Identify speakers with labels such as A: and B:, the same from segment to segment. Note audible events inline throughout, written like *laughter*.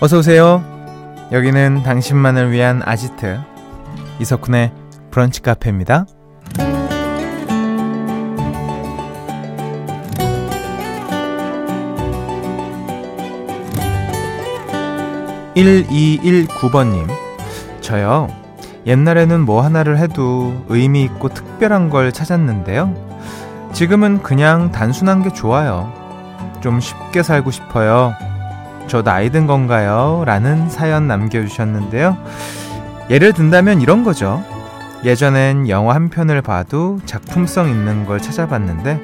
A: 어서 오세요. 여기는 당신만을 위한 아지트 이석훈의 브런치 카페입니다. 1219번님, 저요. 옛날에는 뭐 하나를 해도 의미 있고 특별한 걸 찾았는데요. 지금은 그냥 단순한 게 좋아요. 좀 쉽게 살고 싶어요. 저 나이 든 건가요? 라는 사연 남겨주셨는데요. 예를 든다면 이런 거죠. 예전엔 영화 한 편을 봐도 작품성 있는 걸 찾아봤는데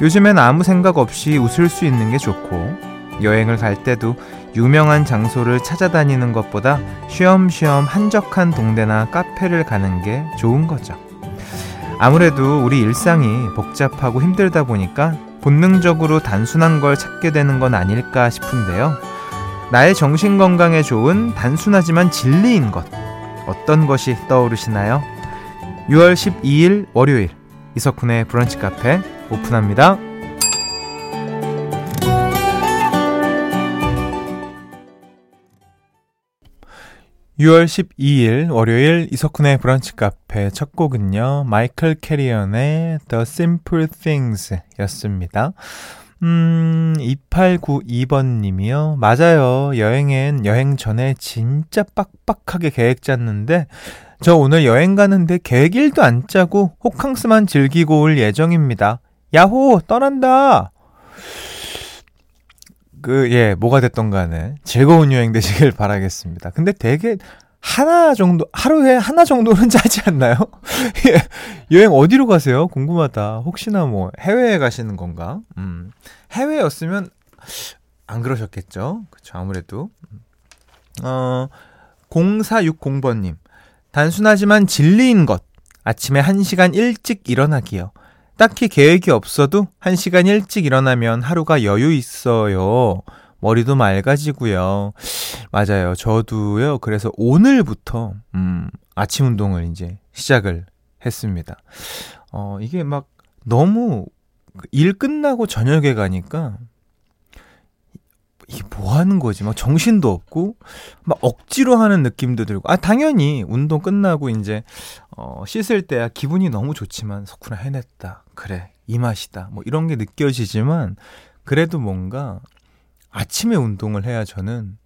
A: 요즘엔 아무 생각 없이 웃을 수 있는 게 좋고 여행을 갈 때도 유명한 장소를 찾아다니는 것보다 쉬엄쉬엄 한적한 동네나 카페를 가는 게 좋은 거죠. 아무래도 우리 일상이 복잡하고 힘들다 보니까 본능적으로 단순한 걸 찾게 되는 건 아닐까 싶은데요. 나의 정신 건강에 좋은 단순하지만 진리인 것. 어떤 것이 떠오르시나요? 6월 12일 월요일 이석훈의 브런치 카페 오픈합니다. 6월 12일 월요일 이석훈의 브런치 카페 첫 곡은요. 마이클 캐리언의 The Simple Things 였습니다. 음, 2892번 님이요. 맞아요. 여행엔 여행 전에 진짜 빡빡하게 계획 짰는데 저 오늘 여행 가는데 계획 1도 안 짜고 호캉스만 즐기고 올 예정입니다. 야호! 떠난다! 그, 예, 뭐가 됐던 간에 즐거운 여행 되시길 바라겠습니다. 근데 되게 하나 정도, 하루에 하나 정도는 *laughs* 짜지 않나요? *laughs* 예, 여행 어디로 가세요? 궁금하다. 혹시나 뭐 해외에 가시는 건가? 음, 해외였으면 안 그러셨겠죠? 그쵸, 아무래도. 어, 0460번님. 단순하지만 진리인 것. 아침에 1시간 일찍 일어나기요. 딱히 계획이 없어도 1시간 일찍 일어나면 하루가 여유 있어요. 머리도 맑아지고요. 맞아요. 저도요. 그래서 오늘부터 음, 아침 운동을 이제 시작을 했습니다. 어, 이게 막 너무 일 끝나고 저녁에 가니까 이게 뭐 하는 거지? 막 정신도 없고, 막 억지로 하는 느낌도 들고, 아, 당연히 운동 끝나고 이제, 어, 씻을 때야 기분이 너무 좋지만, 석훈아 해냈다. 그래, 이 맛이다. 뭐 이런 게 느껴지지만, 그래도 뭔가 아침에 운동을 해야 저는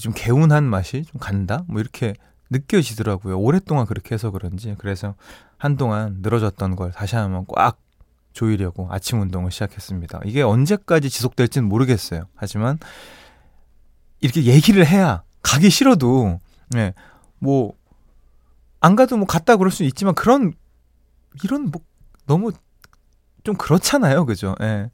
A: 좀 개운한 맛이 좀 간다? 뭐 이렇게 느껴지더라고요. 오랫동안 그렇게 해서 그런지. 그래서 한동안 늘어졌던 걸 다시 한번 꽉 조이려고 아침 운동을 시작했습니다. 이게 언제까지 지속될지는 모르겠어요. 하지만 이렇게 얘기를 해야 가기 싫어도 예. 뭐 안 가도 뭐 갔다 그럴 수 있지만 그런 이런 뭐 너무 좀 그렇잖아요. 그죠? 예.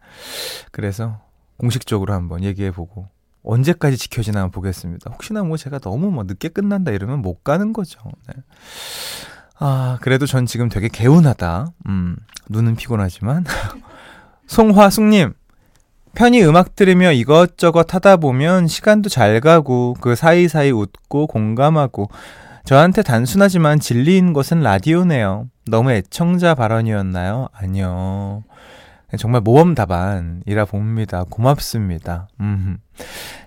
A: 그래서 공식적으로 한번 얘기해 보고 언제까지 지켜지나 보겠습니다. 혹시나 뭐 제가 너무 뭐 늦게 끝난다 이러면 못 가는 거죠. 네. 아, 그래도 전 지금 되게 개운하다. 음, 눈은 피곤하지만. *laughs* 송화숙님, 편히 음악 들으며 이것저것 하다 보면 시간도 잘 가고 그 사이사이 웃고 공감하고 저한테 단순하지만 진리인 것은 라디오네요. 너무 애청자 발언이었나요? 아니요. 정말 모범 답안이라 봅니다. 고맙습니다. 음.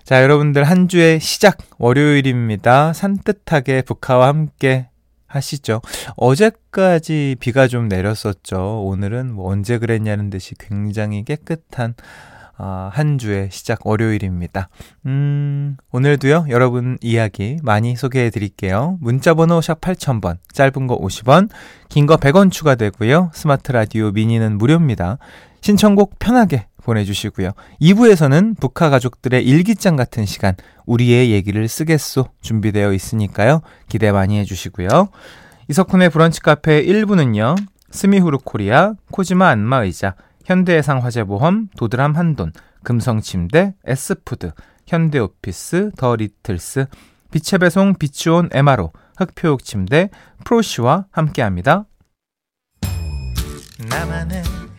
A: 자, 여러분들 한 주의 시작 월요일입니다. 산뜻하게 북카와 함께 하시죠. 어제까지 비가 좀 내렸었죠. 오늘은 뭐 언제 그랬냐는 듯이 굉장히 깨끗한 어, 한 주의 시작 월요일입니다. 음, 오늘도요, 여러분 이야기 많이 소개해 드릴게요. 문자번호 샵 8000번, 짧은 거 50원, 긴 거 100원 추가되고요. 스마트 라디오 미니는 무료입니다. 신청곡 편하게 보내주시고요. 2부에서는 브카 가족들의 일기장 같은 시간, 우리의 얘기를 쓰겠소 준비되어 있으니까요. 기대 많이 해주시고요. 이석훈의 브런치 카페 1부는요. 스미후르 코리아, 코지마 안마의자, 현대해상 화재보험, 도드람 한돈, 금성침대, S푸드, 현대오피스, 더 리틀스, 빛의 배송 비치온 MRO, 흑표육 침대, 프로시와 함께합니다. 나만의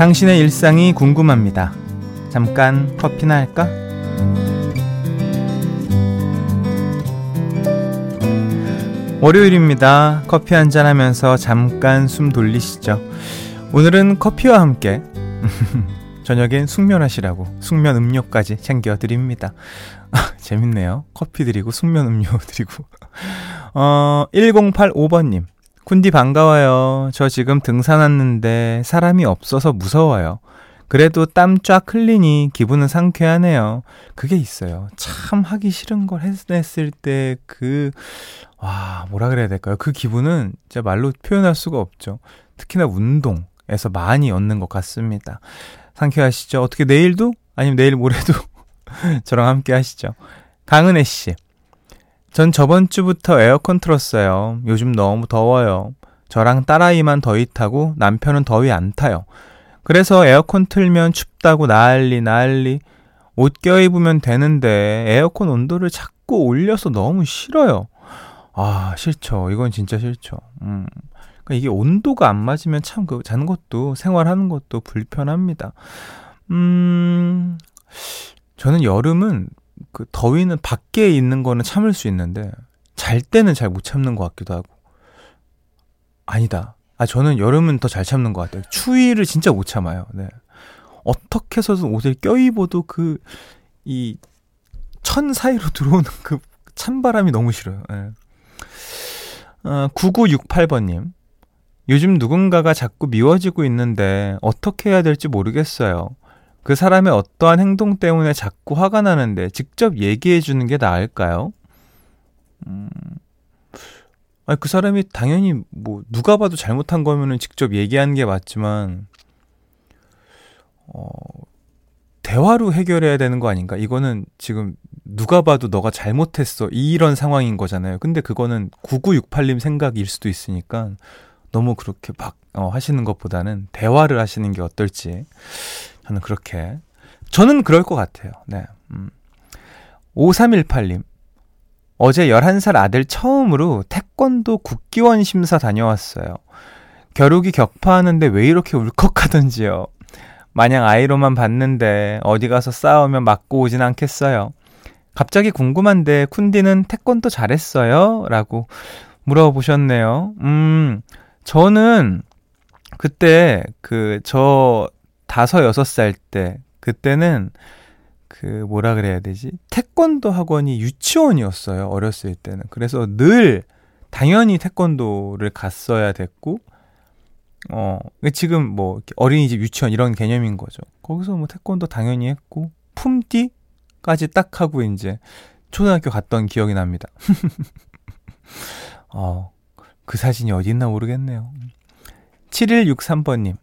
A: 당신의 일상이 궁금합니다. 잠깐 커피나 할까? 월요일입니다. 커피 한잔 하면서 잠깐 숨 돌리시죠. 오늘은 커피와 함께 *laughs* 저녁엔 숙면하시라고 숙면 음료까지 챙겨 드립니다. 아, *laughs* 재밌네요. 커피 드리고 숙면 음료 *laughs* 드리고. 어, 1085번 님. 쿤디 반가워요. 저 지금 등산 왔는데 사람이 없어서 무서워요. 그래도 땀 쫙 흘리니 기분은 상쾌하네요. 그게 있어요. 참 하기 싫은 걸 했을 때 그, 와, 뭐라 그래야 될까요? 그 기분은 진짜 말로 표현할 수가 없죠. 특히나 운동에서 많이 얻는 것 같습니다. 상쾌하시죠? 어떻게 내일도? 아니면 내일 모레도 *laughs* 저랑 함께 하시죠. 강은혜 씨. 전 저번 주부터 에어컨 틀었어요. 요즘 너무 더워요. 저랑 딸아이만 더위 타고 남편은 더위 안 타요. 그래서 에어컨 틀면 춥다고 난리 난리. 옷 껴입으면 되는데 에어컨 온도를 자꾸 올려서 너무 싫어요. 아, 싫죠. 이건 진짜 싫죠. 음. 그러니까 이게 온도가 안 맞으면 참 그 자는 것도 생활하는 것도 불편합니다. 음. 저는 여름은 그 더위는 밖에 있는 거는 참을 수 있는데 잘 때는 잘 못 참는 것 같기도 하고. 아니다. 아, 저는 여름은 더 잘 참는 것 같아요. 추위를 진짜 못 참아요. 네. 어떻게 해서든 옷을 껴입어도 그, 이, 천 사이로 *laughs* 들어오는 그 찬바람이 너무 싫어요. 네. 어, 9968번님. 요즘 누군가가 자꾸 미워지고 있는데 어떻게 해야 될지 모르겠어요. 그 사람의 어떠한 행동 때문에 자꾸 화가 나는데 직접 얘기해 주는 게 나을까요? 음, 아니, 그 사람이 당연히 뭐 누가 봐도 잘못한 거면은 직접 얘기하는 게 맞지만 어 대화로 해결해야 되는 거 아닌가? 이거는 지금 누가 봐도 너가 잘못했어. 이런 상황인 거잖아요. 근데 그거는 9968님 생각일 수도 있으니까 너무 그렇게 막 어, 하시는 것보다는 대화를 하시는 게 어떨지 저는 그렇게 저는 그럴 것 같아요. 네. 음. 5318님 어제 11살 아들 처음으로 태권도 국기원 심사 다녀왔어요. 겨루기 격파하는데 왜 이렇게 울컥하던지요. 마냥 아이로만 봤는데 어디 가서 싸우면 맞고 오진 않겠어요. 갑자기 궁금한데 쿤디는 태권도 잘했어요? 라고 물어보셨네요. 음, 저는 그때 그 저 다섯 여섯 살 때 그때는 그 뭐라 그래야 되지? 태권도 학원이 유치원이었어요. 어렸을 때는. 그래서 늘 당연히 태권도를 갔어야 됐고 어, 지금 뭐 어린이집 유치원 이런 개념인 거죠. 거기서 뭐 태권도 당연히 했고 품띠까지 딱 하고 이제 초등학교 갔던 기억이 납니다. *laughs* 어, 그 사진이 어디 있나 모르겠네요. 7163번님.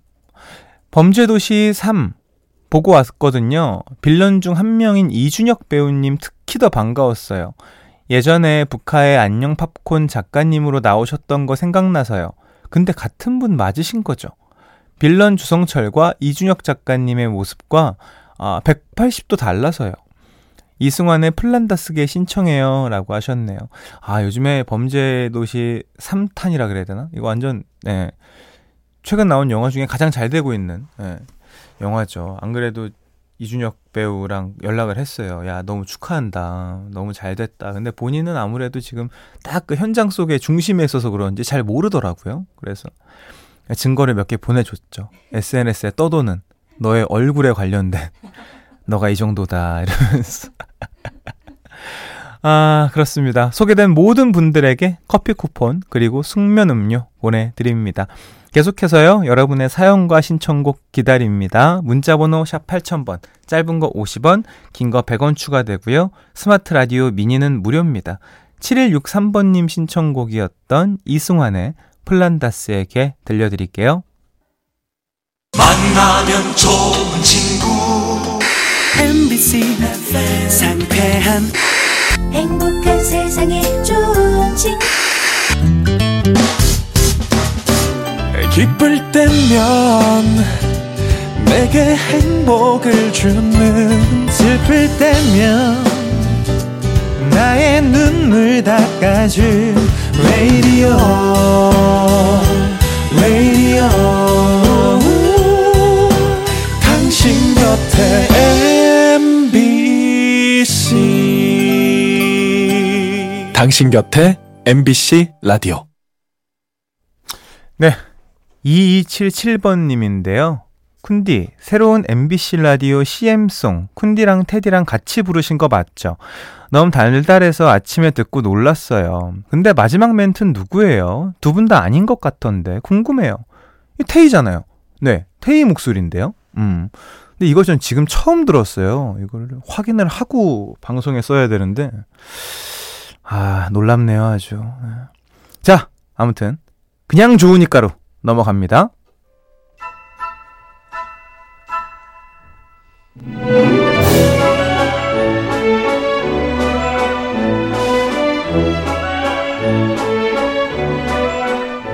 A: 범죄도시 3 보고 왔거든요. 빌런 중 한 명인 이준혁 배우님 특히 더 반가웠어요. 예전에 북하의 안녕 팝콘 작가님으로 나오셨던 거 생각나서요. 근데 같은 분 맞으신 거죠. 빌런 주성철과 이준혁 작가님의 모습과 아, 180도 달라서요. 이승환의 플란다스게 신청해요. 라고 하셨네요. 아, 요즘에 범죄도시 3탄이라 그래야 되나? 이거 완전, 네. 최근 나온 영화 중에 가장 잘 되고 있는, 네. 영화죠. 안 그래도 이준혁 배우랑 연락을 했어요. 야, 너무 축하한다. 너무 잘 됐다. 근데 본인은 아무래도 지금 딱 그 현장 속에 중심에 있어서 그런지 잘 모르더라고요. 그래서 증거를 몇 개 보내줬죠. SNS에 떠도는 너의 얼굴에 관련된 *laughs* 너가 이 정도다. 이러면서. *laughs* 아, 그렇습니다. 소개된 모든 분들에게 커피 쿠폰 그리고 숙면 음료 보내드립니다. 계속해서요, 여러분의 사연과 신청곡 기다립니다. 문자 번호 샵 8000번, 짧은 거 50원, 긴 거 100원 추가되고요. 스마트 라디오 미니는 무료입니다. 7163번 님 신청곡이었던 이승환의 플란다스에게 들려드릴게요. 만나면 좋은 친구 MBC 상쾌한 행복한 세상에 좋은 친구
B: 기쁠 때면 내게 행복을 주는
A: 슬플 때면 나의 눈물 닦아줄 레이디오 레이디오.
B: 당신 곁에 MBC 당신 곁에 MBC 라디오.
A: 네 2277번님인데요 쿤디, 새로운 MBC 라디오 CM송, 쿤디랑 테디랑 같이 부르신 거 맞죠? 너무 달달해서 아침에 듣고 놀랐어요. 근데 마지막 멘트는 누구예요? 두 분 다 아닌 것 같던데, 궁금해요. 이 테이잖아요. 네, 테이 목소리인데요. 음. 근데 이거 전 지금 처음 들었어요. 이걸 확인을 하고 방송에 써야 되는데, 아, 놀랍네요, 아주. 네. 자, 아무튼, 그냥 좋으니까로 넘어갑니다.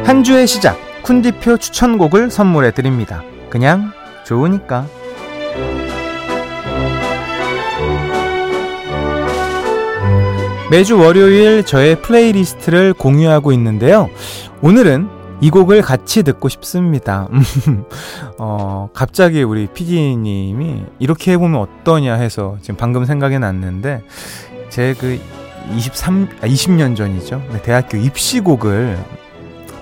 A: 한 주의 시작 쿤디표 추천곡을 선물해 드립니다. 그냥 좋으니까. 매주 월요일 저의 playlist를 공유하고 있는데요. 오늘은 이 곡을 같이 듣고 싶습니다. *laughs* 어, 갑자기 우리 PD님이 이렇게 해보면 어떠냐 해서 지금 방금 생각이 났는데, 제 그 23, 아, 20년 전이죠. 네, 대학교 입시곡을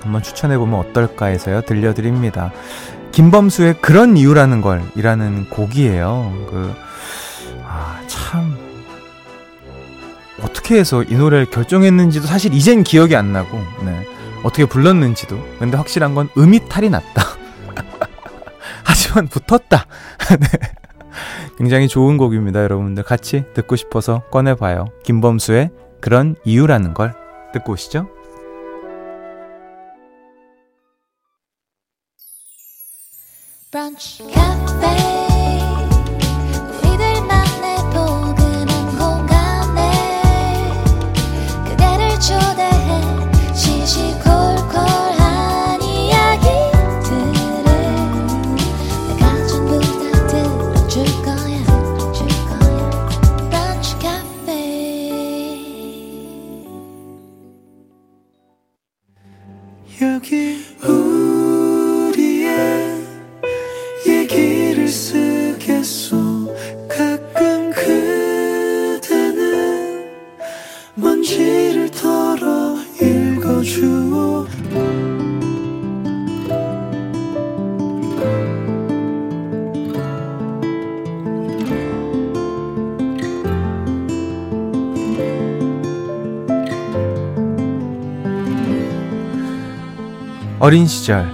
A: 한번 추천해보면 어떨까 해서요. 들려드립니다. 김범수의 그런 이유라는 걸, 이라는 곡이에요. 그, 아, 참. 어떻게 해서 이 노래를 결정했는지도 사실 이젠 기억이 안 나고, 네. 어떻게 불렀는지도. 근데 확실한 건 음이 탈이 났다. *laughs* 하지만 붙었다. *laughs* 네. 굉장히 좋은 곡입니다, 여러분들. 같이 듣고 싶어서 꺼내봐요. 김범수의 그런 이유라는 걸 듣고 오시죠. 브런치 카페 어린 시절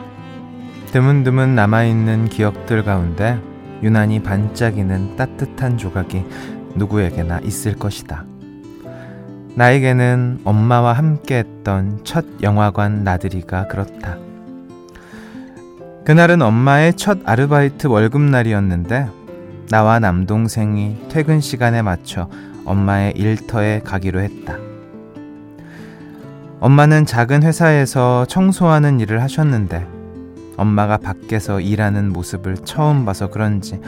A: 드문드문 남아있는 기억들 가운데 유난히 반짝이는 따뜻한 조각이 누구에게나 있을 것이다. 나에게는 엄마와 함께 했던 첫 영화관 나들이가 그렇다. 그날은 엄마의 첫 아르바이트 월급날이었는데 나와 남동생이 퇴근 시간에 맞춰 엄마의 일터에 가기로 했다. 엄마는 작은 회사에서 청소하는 일을 하셨는데 엄마가 밖에서 일하는 모습을 처음 봐서 그런지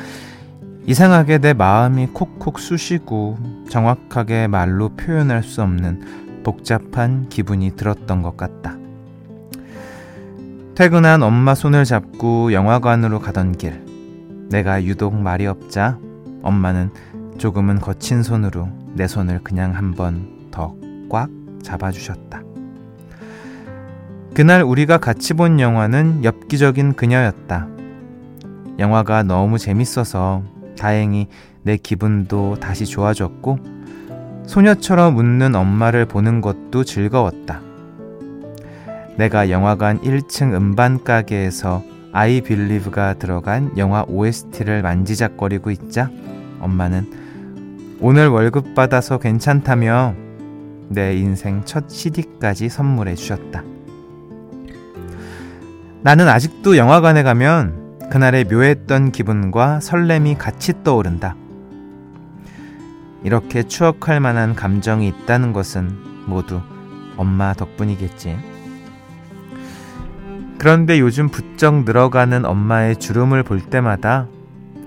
A: 이상하게 내 마음이 콕콕 쑤시고 정확하게 말로 표현할 수 없는 복잡한 기분이 들었던 것 같다. 퇴근한 엄마 손을 잡고 영화관으로 가던 길. 내가 유독 말이 없자 엄마는 조금은 거친 손으로 내 손을 그냥 한 번 더 꽉 잡아주셨다. 그날 우리가 같이 본 영화는 엽기적인 그녀였다. 영화가 너무 재밌어서 다행히 내 기분도 다시 좋아졌고 소녀처럼 웃는 엄마를 보는 것도 즐거웠다. 내가 영화관 1층 음반 가게에서 아이 빌리브가 들어간 영화 OST를 만지작거리고 있자 엄마는 오늘 월급 받아서 괜찮다며 내 인생 첫 CD까지 선물해 주셨다. 나는 아직도 영화관에 가면 그날의 묘했던 기분과 설렘이 같이 떠오른다. 이렇게 추억할 만한 감정이 있다는 것은 모두 엄마 덕분이겠지. 그런데 요즘 부쩍 늘어가는 엄마의 주름을 볼 때마다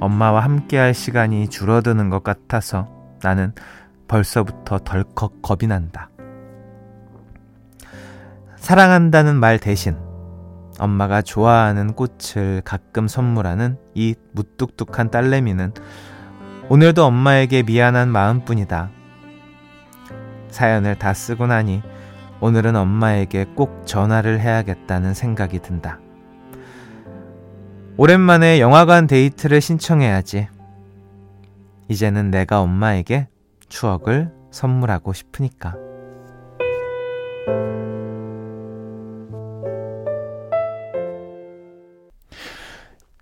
A: 엄마와 함께할 시간이 줄어드는 것 같아서 나는 벌써부터 덜컥 겁이 난다. 사랑한다는 말 대신 엄마가 좋아하는 꽃을 가끔 선물하는 이 무뚝뚝한 딸내미는 오늘도 엄마에게 미안한 마음뿐이다. 사연을 다 쓰고 나니 오늘은 엄마에게 꼭 전화를 해야겠다는 생각이 든다. 오랜만에 영화관 데이트를 신청해야지. 이제는 내가 엄마에게 추억을 선물하고 싶으니까.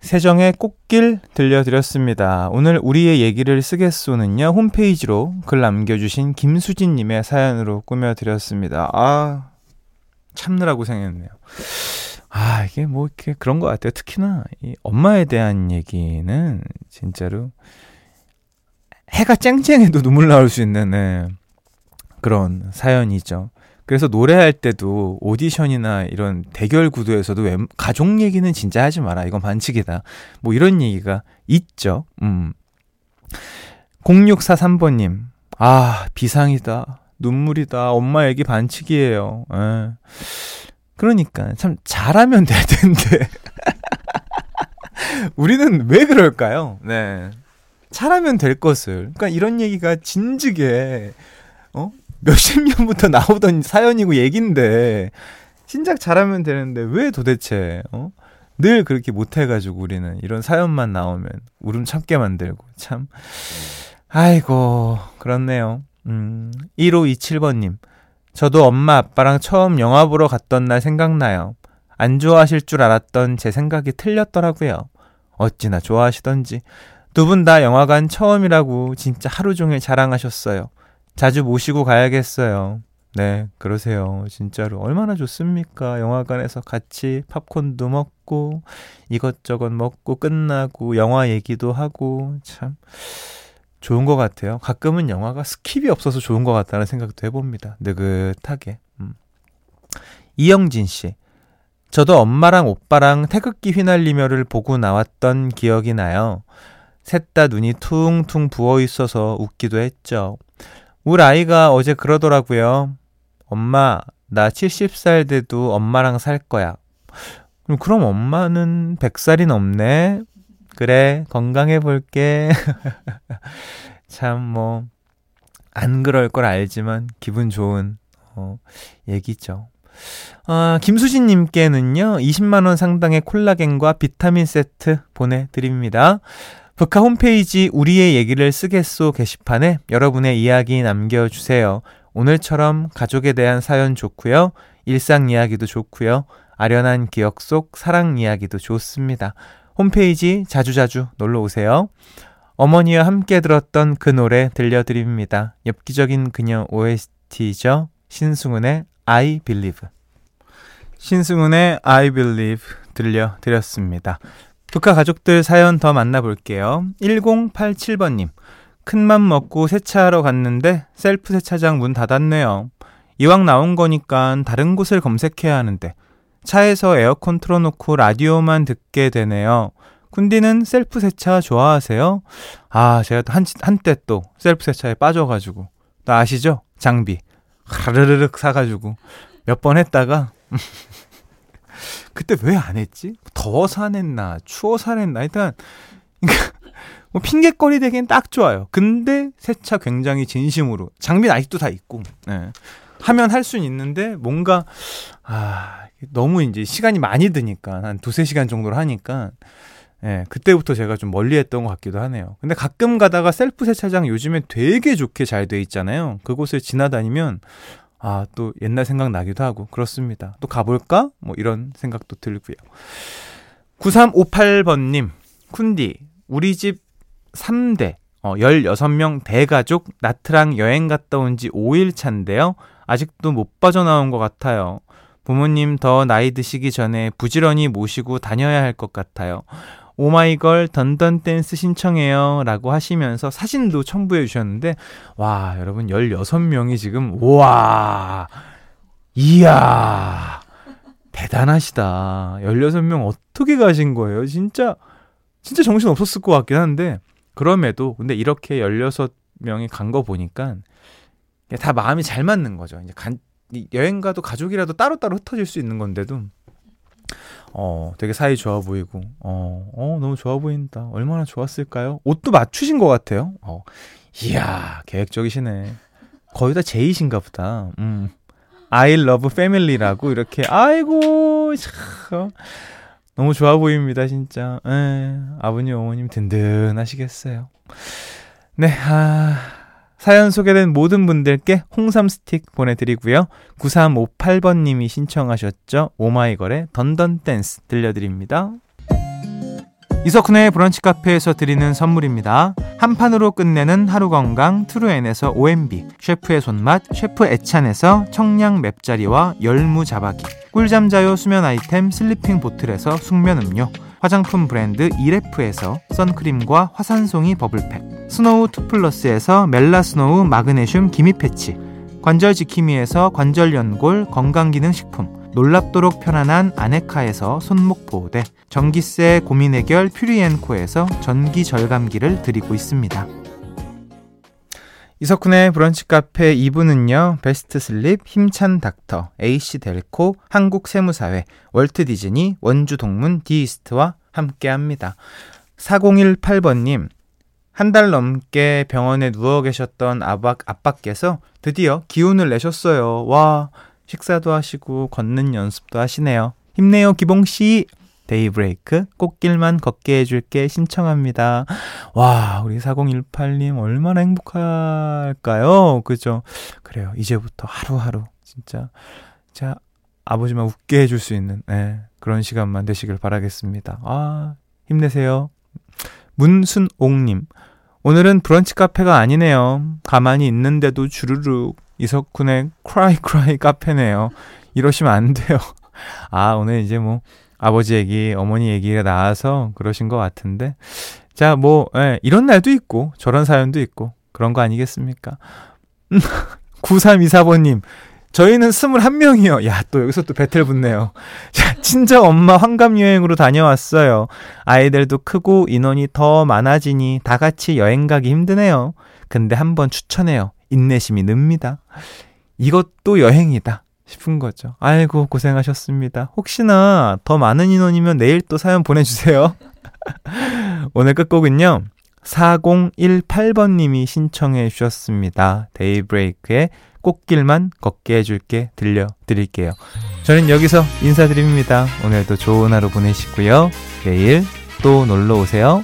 A: 세정의 꽃길 들려드렸습니다. 오늘 우리의 얘기를 쓰겠소는요, 홈페이지로 글 남겨주신 김수진님의 사연으로 꾸며드렸습니다. 아, 참느라 고 생각했네요. 아, 이게 뭐 이렇게 그런 것 같아요. 특히나 이 엄마에 대한 얘기는 진짜로 해가 쨍쨍해도 눈물 나올 수 있는 네, 그런 사연이죠. 그래서 노래할 때도 오디션이나 이런 대결 구도에서도 왜, 가족 얘기는 진짜 하지 마라. 이건 반칙이다. 뭐 이런 얘기가 있죠. 음. 0643번님. 아, 비상이다. 눈물이다. 엄마 얘기 반칙이에요. 에. 예. 그러니까 참 잘하면 될 텐데. *laughs* 우리는 왜 그럴까요? 네. 잘하면 될 것을. 그러니까 이런 얘기가 진즉에 어? 몇십 년부터 *laughs* 나오던 사연이고 얘긴데 신작 잘하면 되는데 왜 도대체 어? 늘 그렇게 못해가지고 우리는 이런 사연만 나오면 울음 참게 만들고 참 아이고 그렇네요. 음 1527번님 저도 엄마 아빠랑 처음 영화 보러 갔던 날 생각나요. 안 좋아하실 줄 알았던 제 생각이 틀렸더라고요. 어찌나 좋아하시던지. 두 분 다 영화관 처음이라고 진짜 하루 종일 자랑하셨어요. 자주 모시고 가야겠어요. 네, 그러세요. 진짜로. 얼마나 좋습니까? 영화관에서 같이 팝콘도 먹고, 이것저것 먹고, 끝나고, 영화 얘기도 하고, 참. 좋은 것 같아요. 가끔은 영화가 skip이 없어서 좋은 것 같다는 생각도 해봅니다. 느긋하게. 음. 이영진 씨. 저도 엄마랑 오빠랑 태극기 휘날리며를 보고 나왔던 기억이 나요. 셋 다 눈이 퉁퉁 부어 있어서 웃기도 했죠. 우리 아이가 어제 그러더라고요. 엄마, 나 70살 돼도 엄마랑 살 거야. 그럼 엄마는 100살이 넘네? 그래, 건강해 볼게. *laughs* 참, 뭐, 안 그럴 걸 알지만 기분 좋은, 어, 얘기죠. 아, 김수진님께는요, 20만원 상당의 콜라겐과 비타민 세트 보내드립니다. 북카 홈페이지 우리의 얘기를 쓰겠소 게시판에 여러분의 이야기 남겨주세요. 오늘처럼 가족에 대한 사연 좋고요. 일상 이야기도 좋고요. 아련한 기억 속 사랑 이야기도 좋습니다. 홈페이지 자주자주 놀러 오세요. 어머니와 함께 들었던 그 노래 들려드립니다. 엽기적인 그녀 OST죠. 신승훈의 I Believe. 신승훈의 I Believe 들려드렸습니다. 북카 가족들 사연 더 만나볼게요. 1087번님. 큰맘 먹고 세차하러 갔는데 셀프 세차장 문 닫았네요. 이왕 나온 거니까 다른 곳을 검색해야 하는데 차에서 에어컨 틀어놓고 라디오만 듣게 되네요. 쿤디는 셀프 세차 좋아하세요? 아, 제가 한, 한때 또 셀프 세차에 빠져가지고. 또 아시죠? 장비. 하르르륵 사가지고 몇 번 했다가 그때 왜 안 했지? 더워서 안 했나? 추워서 안 했나? 일단, 뭐 핑계거리 되기엔 딱 좋아요. 근데 세차 굉장히 진심으로. 장비는 아직도 다 있고, 네. 하면 할 수는 있는데, 뭔가, 아, 너무 이제 시간이 많이 드니까, 한 두세 시간 정도로 하니까, 예, 그때부터 제가 좀 멀리 했던 것 같기도 하네요. 근데 가끔 가다가 셀프 세차장 요즘에 되게 좋게 잘 돼 있잖아요. 그곳을 지나다니면, 아, 또 옛날 생각 나기도 하고 그렇습니다. 또 가볼까? 뭐 이런 생각도 들고요. 9358번님, 쿤디, 우리 집 3대, 어, 16명 대가족 나트랑 여행 갔다 온 지 5일 차인데요. 아직도 못 빠져나온 것 같아요. 부모님 더 나이 드시기 전에 부지런히 모시고 다녀야 할 것 같아요. 오마이걸 던던 댄스 신청해요. 라고 하시면서 사진도 첨부해 주셨는데, 와, 여러분 16명이 지금, 와, 이야. 대단하시다. 16명 어떻게 가신 거예요? 진짜, 진짜 정신 없었을 것 같긴 한데, 그럼에도, 근데 이렇게 16명이 간 거 보니까, 다 마음이 잘 맞는 거죠. 이제 간, 여행 가도 가족이라도 따로따로 흩어질 수 있는 건데도, 어, 되게 사이 좋아 보이고, 어, 어, 너무 좋아 보인다. 얼마나 좋았을까요? 옷도 맞추신 것 같아요. 어, 이야, 계획적이시네. 거의 다 제이신가 보다. 음. I love family라고 이렇게, 아이고, 참. 너무 좋아 보입니다, 진짜. 에, 예, 아버님, 어머님 든든하시겠어요. 네, 아. 사연 소개된 모든 분들께 홍삼 스틱 보내드리고요. 9358번님이 신청하셨죠. 오마이걸의 Dun Dun Dance 들려드립니다. 이석훈의 브런치 카페에서 드리는 선물입니다. 한 판으로 끝내는 하루 건강 트루엔에서 OMB, 셰프의 손맛 셰프 애찬에서 청량 맵자리와 열무 자박이, 꿀잠 자요 수면 아이템 슬리핑 보틀에서 숙면 음료, 화장품 브랜드 이레프에서 선크림과 화산송이 버블팩, 스노우 투플러스에서 멜라스노우 마그네슘 기미 패치, 관절 지킴이에서 관절 연골 건강기능식품, 놀랍도록 편안한 아네카에서 손목 보호대, 전기세 고민 해결 퓨리엔코에서 전기 절감기를 드리고 있습니다. 이석훈의 브런치 카페 2부는요, 베스트 슬립, 힘찬 닥터, AC 델코, 한국세무사회, 월트 디즈니, 원주 동문 디이스트와 함께 합니다. 4018번님, 한 달 넘게 병원에 누워 계셨던 아박, 아빠께서 드디어 기운을 내셨어요. 와, 식사도 하시고 걷는 연습도 하시네요. 힘내요, 기봉씨! 데이브레이크 꽃길만 걷게 해줄게 신청합니다. 와, 우리 4018님 얼마나 행복할까요? 그죠? 그래요. 이제부터 하루하루 진짜 자 아버지만 웃게 해줄 수 있는 네, 그런 시간만 되시길 바라겠습니다. 아, 힘내세요. 문순옥님, 오늘은 브런치 카페가 아니네요. 가만히 있는데도 주르륵 이석훈의 크라이 크라이 카페네요. 이러시면 안 돼요. *laughs* 아, 오늘 이제 뭐 아버지 얘기, 어머니 얘기가 나와서 그러신 것 같은데. 자, 뭐, 예, 이런 날도 있고, 저런 사연도 있고, 그런 거 아니겠습니까? *laughs* 9324번님, 저희는 21명이요. 야, 또 여기서 또 배틀 붙네요. *laughs* 자, 친정 엄마 환갑 여행으로 다녀왔어요. 아이들도 크고 인원이 더 많아지니 다 같이 여행 가기 힘드네요. 근데 한번 추천해요. 인내심이 늡니다. 이것도 여행이다. 싶은 거죠. 아이고, 고생하셨습니다. 혹시나 더 많은 인원이면 내일 또 사연 보내주세요. *laughs* 오늘 끝곡은요. 4018번님이 신청해 주셨습니다. 데이브레이크의 꽃길만 걷게 해줄게 들려드릴게요. 저는 여기서 인사드립니다. 오늘도 좋은 하루 보내시고요. 내일 또 놀러 오세요.